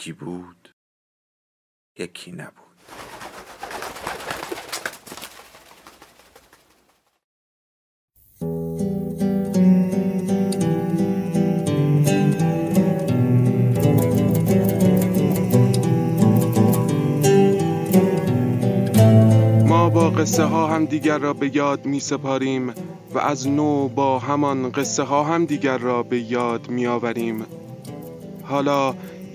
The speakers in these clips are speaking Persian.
یکی بود یکی نبود. قصه ها هم دیگر را به یاد می سپاریم و از نو با همان قصه ها هم دیگر را به یاد می آوریم. حالا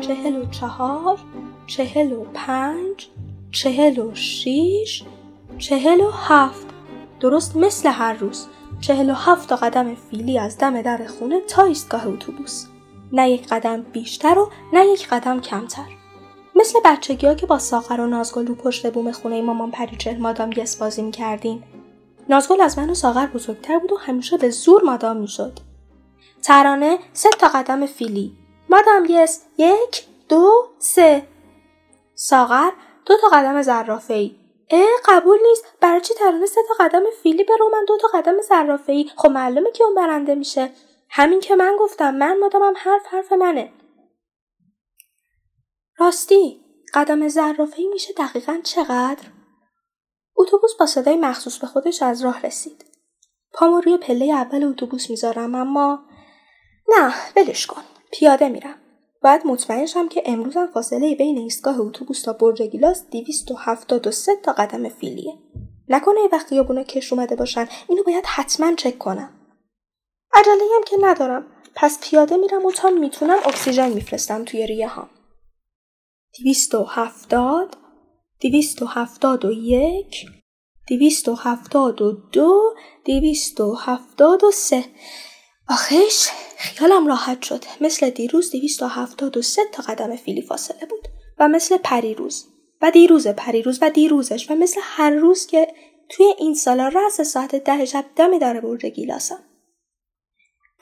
چهل و چهار چهل و پنج چهل و شیش چهل و هفت. درست مثل هر روز. چهل و هفت قدم فیلی از دم در خونه تا ایستگاه اتوبوس. نه یک قدم بیشتر و نه یک قدم کمتر. مثل بچگی ها که با ساغر و نازگل رو پشت بوم خونه مامان پریچه مادام یس بازی می‌کردیم نازگل از من و ساغر بزرگتر بود و همیشه به زور مادام می‌شد. ترانه سه تا قدم فیلی. مادام یس. یک دو سه. ساغر دو تا قدم زرافه ای اه قبول نیست. برای چی ترانه سه تا قدم فیلی برو من دو تا قدم زرافه ای خب معلومه که اون برنده میشه. همین که من گفتم من مادامم حرف حرف منه. راستی قدم زرافه ای میشه دقیقا چقدر؟ اتوبوس با صدای مخصوص به خودش از راه رسید. پامو روی پله اول اتوبوس می‌ذارم اما نه ولش کن. پیاده میرم. باید مطمئن شم که امروزم فاصله بین ایستگاه اتوبوس تا برج گیلاس 273 تا قدم فیلیه. نکنه وقتی یابونا کش اومده باشن اینو باید حتما چک کنم. عجله هم که ندارم. پس پیاده میرم و تا می‌تونم اکسیژن میفرستم توی ریه ها. 270 271 272 273 آخش خیالم راحت شد مثل دیروز 273 تا قدم فیلی فاصله بود. و مثل پریروز. و دیروز پریروز و دیروزش. و مثل هر روز که توی این سالا رأس ساعت ده شب دم داره برج گیلاسم.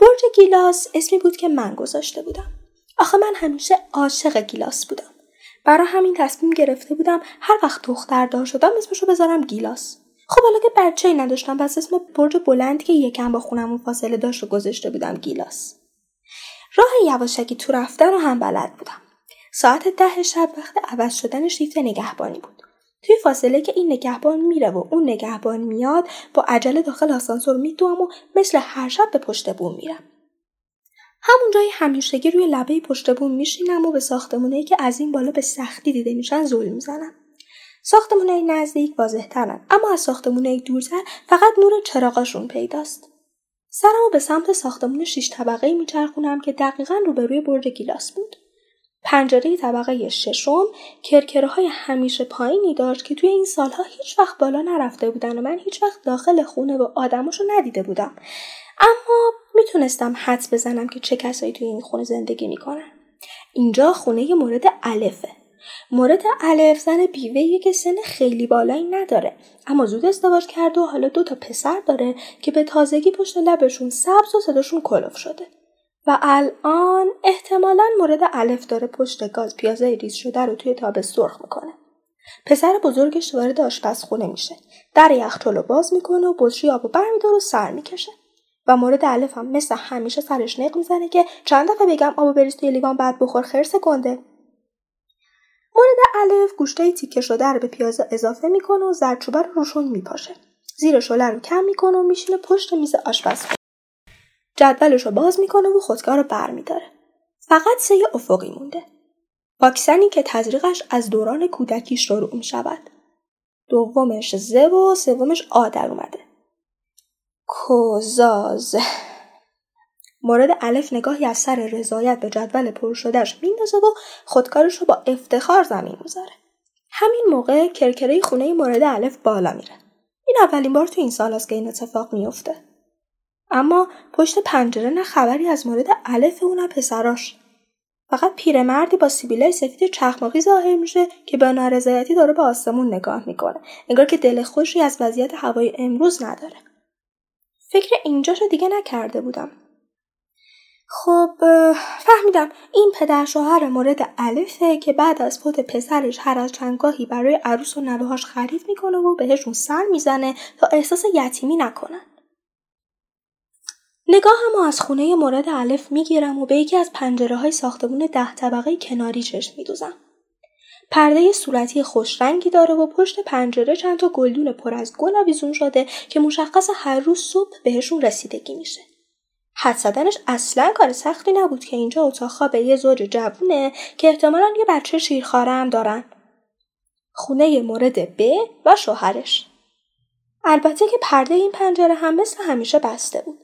برج گیلاس اسمی بود که من گذاشته بودم. آخه من همیشه عاشق گیلاس بودم. برای همین تصمیم گرفته بودم هر وقت دختر دار شدم اسمشو بذارم گیلاس. خب حالا که بچه ای نداشتم پس اسم برج بلند که یکم با خونمون فاصله داشت و گذاشته بودم گیلاس. راه یواشکی تو رفتن رو هم بلد بودم. ساعت ده شب وقت عوض شدن شیفت نگهبانی بود. توی فاصله که این نگهبان میره و اون نگهبان میاد با عجله داخل آسانسور میدوم و مثل هر شب به پشت بوم میرم. همون جای همیشگی روی لبه پشت بوم میشینم و به ساختمونایی که از این بالا به سختی دیده میشن زول می‌زنم. ساختمونای نزدیک واضحترن. اما از ساختمونای دورتر فقط نور چراغاشون پیداست. سرمو به سمت ساختمون شیش طبقه میچرخونم که دقیقا روبروی برج گیلاس بود. پنجره طبقه ششم کرکره های همیشه پایینی داشت که توی این سالها هیچ وقت بالا نرفته بودن و من هیچ وقت داخل خونه و آدماشو ندیده بودم. اما می‌تونستم حدس بزنم که چه کسایی توی این خونه زندگی می‌کنن. اینجا خونه مورد الفه مورد الف زن بیوه که سن خیلی بالایی نداره. اما زود ازدواج کرده و حالا دو تا پسر داره که به تازگی پشت لبشون سبز و صداشون کلوف شده. و الان احتمالا مورد الف داره پشت گاز پیازه ریز شده رو توی تاب سرخ می‌کنه. پسر بزرگش وارد آشپزخونه میشه. در یخچال رو باز می‌کنه و بطری آب و برمیداره و سر می‌کشه. و مورد الف هم مثل همیشه سرش نق می‌زنه که چند دفعه بگم آب بریز توی لیوان بعد بخور خرس گنده. مورد الف گوشته تیکه شده رو به پیازه اضافه می‌کنه و زردچوبه رو روشون میپاشه. زیر شله رو کم می‌کنه و میشینه پشت میز آشپزخونه جدولش رو باز می‌کنه و خودکار رو برمیداره. فقط سه افقی مونده. واکسنی که تزریقش از دوران کودکی شروع می شود. دومش ز و سومش آ در اومده. کوزاز. مورد الف نگاهی از سر رضایت به جدول پر شدهش میندازه و خودکارش رو با افتخار زمین می‌ذاره. همین موقع کرکره خونه مورد الف بالا میره. این اولین بار تو این سال است که این اتفاق میفته. اما پشت پنجره نه خبری از مورد الف و نه پسراش. فقط پیرمردی با سیبیلای سفید چخماقی ظاهر میشه که با نارضایتی داره به آسمون نگاه می‌کنه انگار که دل خوشی از وضعیت هوای امروز نداره فکر اینجاشو دیگه نکرده بودم خب فهمیدم این پدر شوهر مورد الفه که بعد از فوت پسرش هر از چندگاهی برای عروس و نوهاش خرید می‌کنه و بهشون سر می‌زنه تا احساس یتیمی نکنن نگاهم از خونه مورد الف می‌گیرم و به یکی از پنجره های ساختمون ده طبقه کناری چشم میدوزم. پرده صورتی خوشرنگی داره و پشت پنجره چند تا گلدون پر از گل آویزون شده که مشخص هر روز صبح بهشون رسیدگی میشه. حد زدنش اصلا کار سختی نبود که اینجا اتاق خواب یه زوج جوونه که احتمالا یه بچه شیرخواره هم دارن. خونه مورد ب و شوهرش. البته که پرده این پنجره هم مثل همیشه بسته بود.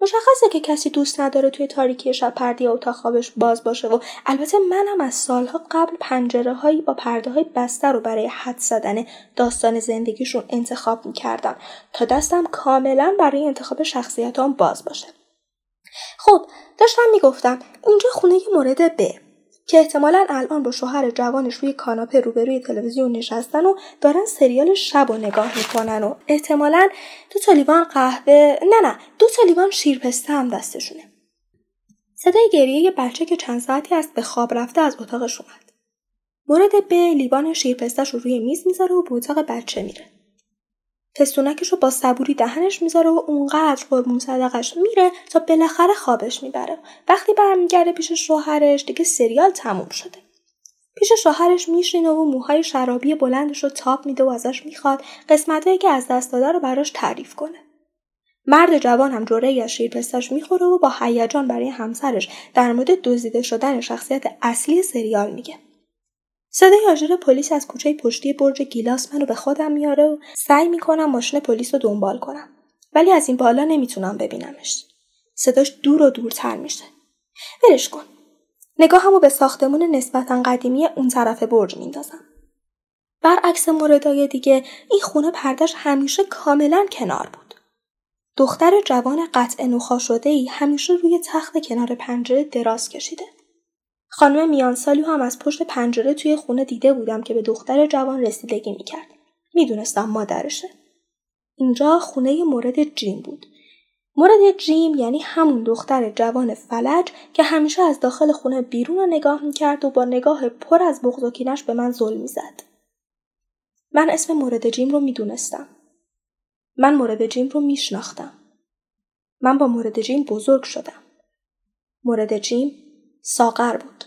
مشخصه که کسی دوست نداره توی تاریکی شب پردی اتاق خوابش باز باشه و البته منم از سالها قبل پنجره هایی با پرده های بسته رو برای حد زدن داستان زندگیشون انتخاب می‌کردم تا دستم کاملا برای انتخاب شخصیتام باز باشه. خب داشتم می‌گفتم اینجا خونه مورد ب که احتمالا الان با شوهر جوانش روی کاناپه روبروی تلویزیون نشستن و دارن سریال شب و نگاه می‌کنن و احتمالا دو تا لیوان قهوه نه نه دو تا لیوان شیرپسته هم دستشونه. صدای گریه یه بچه که چند ساعتی است به خواب رفته از اتاقش اومد. مورد به لیوان شیرپستش رو روی میز می‌ذاره و به اتاق بچه میره. پستونکش رو با صبوری دهنش می‌ذاره و اونقدر قربون صدقش میره تا بالاخره خوابش می‌بره. وقتی برمیگرده پیش شوهرش دیگه سریال تموم شده. پیش شوهرش میشینه و موهای شرابی بلندش رو تاب میده و ازش می‌خواد قسمتهایی که از دست داده رو براش تعریف کنه. مرد جوان هم جوره از شیرپستش می‌خوره و با هیجان برای همسرش در مورد دزدیده شدن شخصیت اصلی سریال میگه. صدای آژیر پلیس از کوچه پشتی برج گیلاس منو به خودم میاره و سعی می‌کنم ماشین پلیس رو دنبال کنم. ولی از این بالا نمی‌تونم ببینمش. صداش دور و دورتر میشه. ولش کن. نگاهمو به ساختمون نسبتا قدیمی اون طرف برج میندازم. برعکس موردای دیگه این خونه پردش همیشه کاملا کنار بود. دختر جوان قطع نخا شده ای همیشه روی تخت کنار پنجره دراز کشیده. خانم میانسالی هم از پشت پنجره توی خونه دیده بودم که به دختر جوان رسیدگی می‌کرد. می‌دونستم مادرشه. اینجا خونه مورد جیم بود. مورد جیم یعنی همون دختر جوان فلج که همیشه از داخل خونه بیرون رو نگاه می‌کرد و با نگاه پر از بغض و کینش به من ظلم می‌زد. من اسم مورد جیم رو می‌دونستم. من مورد جیم رو میشناختم. من با مورد جیم بزرگ شدم. مورد جیم ساغر بود.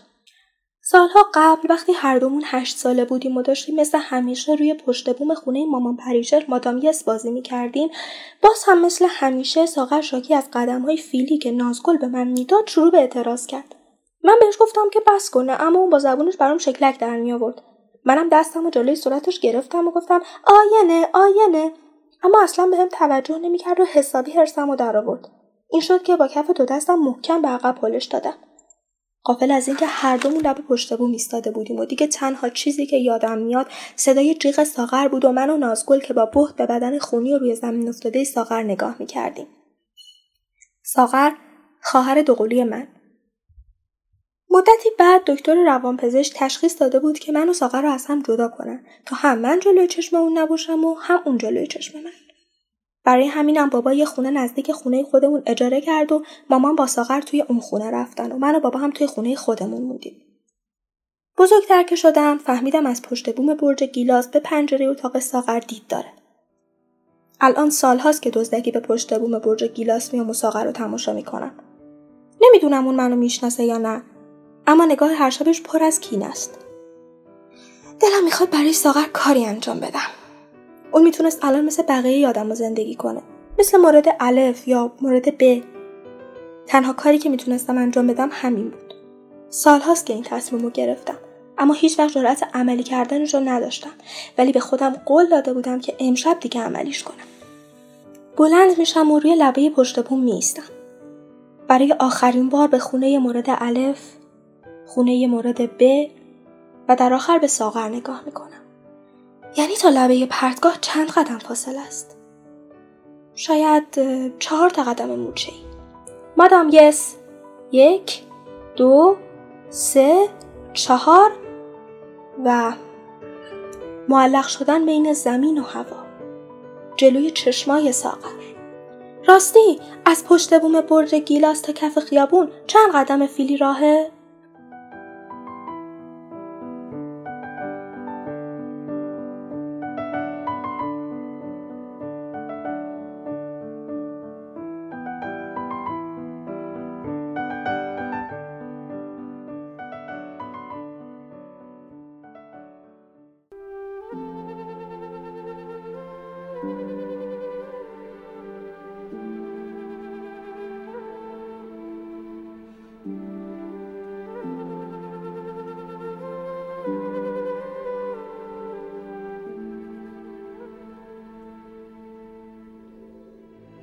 سالها قبل وقتی هر دومون هشت ساله بودیم و داشتیم مثل همیشه روی پشت بوم خونه مامان پریشر مادام یس بازی می‌کردیم باز هم مثل همیشه ساغر شاکی از قدم های فیلی که نازگل به من می‌داد شروع به اعتراض کرد. من بهش گفتم که بس کنه اما اون با زبونش برام شکلک در می آورد منم دستم و جلوی صورتش گرفتم و گفتم آینه آینه. اما اصلا به توجه نمی‌کرد و حسابی هرسم و در آورد این شد که با کف دو دستم محکم به عقب پلش دادم. قافل از اینکه هر دومون لب پشت بوم ایستاده بودیم و دیگه تنها چیزی که یادم میاد صدای جیغ ساغر بود و من و نازگل که با بهت به بدن خونی و روی زمین افتاده ساغر نگاه می‌کردیم. ساغر خواهر دوقلوی من. مدتی بعد دکتر روانپزشک تشخیص داده بود که من و ساغر رو از هم جدا کنن. تا هم من جلوی چشم اون نباشم و هم اون جلوی چشم من. برای همینم بابا یه خونه نزدیک خونه خودمون اجاره کرد و مامان با ساغر توی اون خونه رفتن و من و بابا هم توی خونه خودمون موندیم. بزرگتر که شدم فهمیدم از پشت بوم برج گیلاس به پنجره اتاق ساغر دید داره. الان سالهاست که دزدکی به پشت بوم برج گیلاس میام و ساغر رو تماشا می‌کنم. نمی‌دونم اون منو می‌شناسه یا نه اما نگاه هر شبش پر از کین است. دلم می‌خواد برای ساغر کاری انجام بدم. اون می‌تونست الان مثل بقیه یادم رو زندگی کنه. مثل مورد الف یا مورد ب. تنها کاری که می‌تونستم انجام بدم همین بود. سالهاست که این تصمیم رو گرفتم. اما هیچ وقت جرأت عملی کردنش رو نداشتم ولی به خودم قول داده بودم که امشب دیگه عملیش کنم بلند میشم و روی لبه پشت بوم میستم برای آخرین بار به خونه مورد الف خونه مورد ب و در آخر به ساغر نگاه می‌کنم یعنی تا لبه پرتگاه چند قدم فاصله است؟ شاید چهار تا قدم موچه ای مادام یس. یک دو سه چهار و معلق شدن بین زمین و هوا. جلوی چشمای ساغر. راستی از پشت بوم برج گیلاس تا کف خیابون چند قدم فیلی راهه؟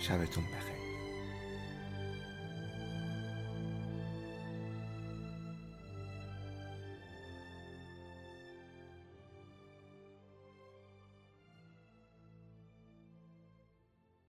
شبتون بخیر.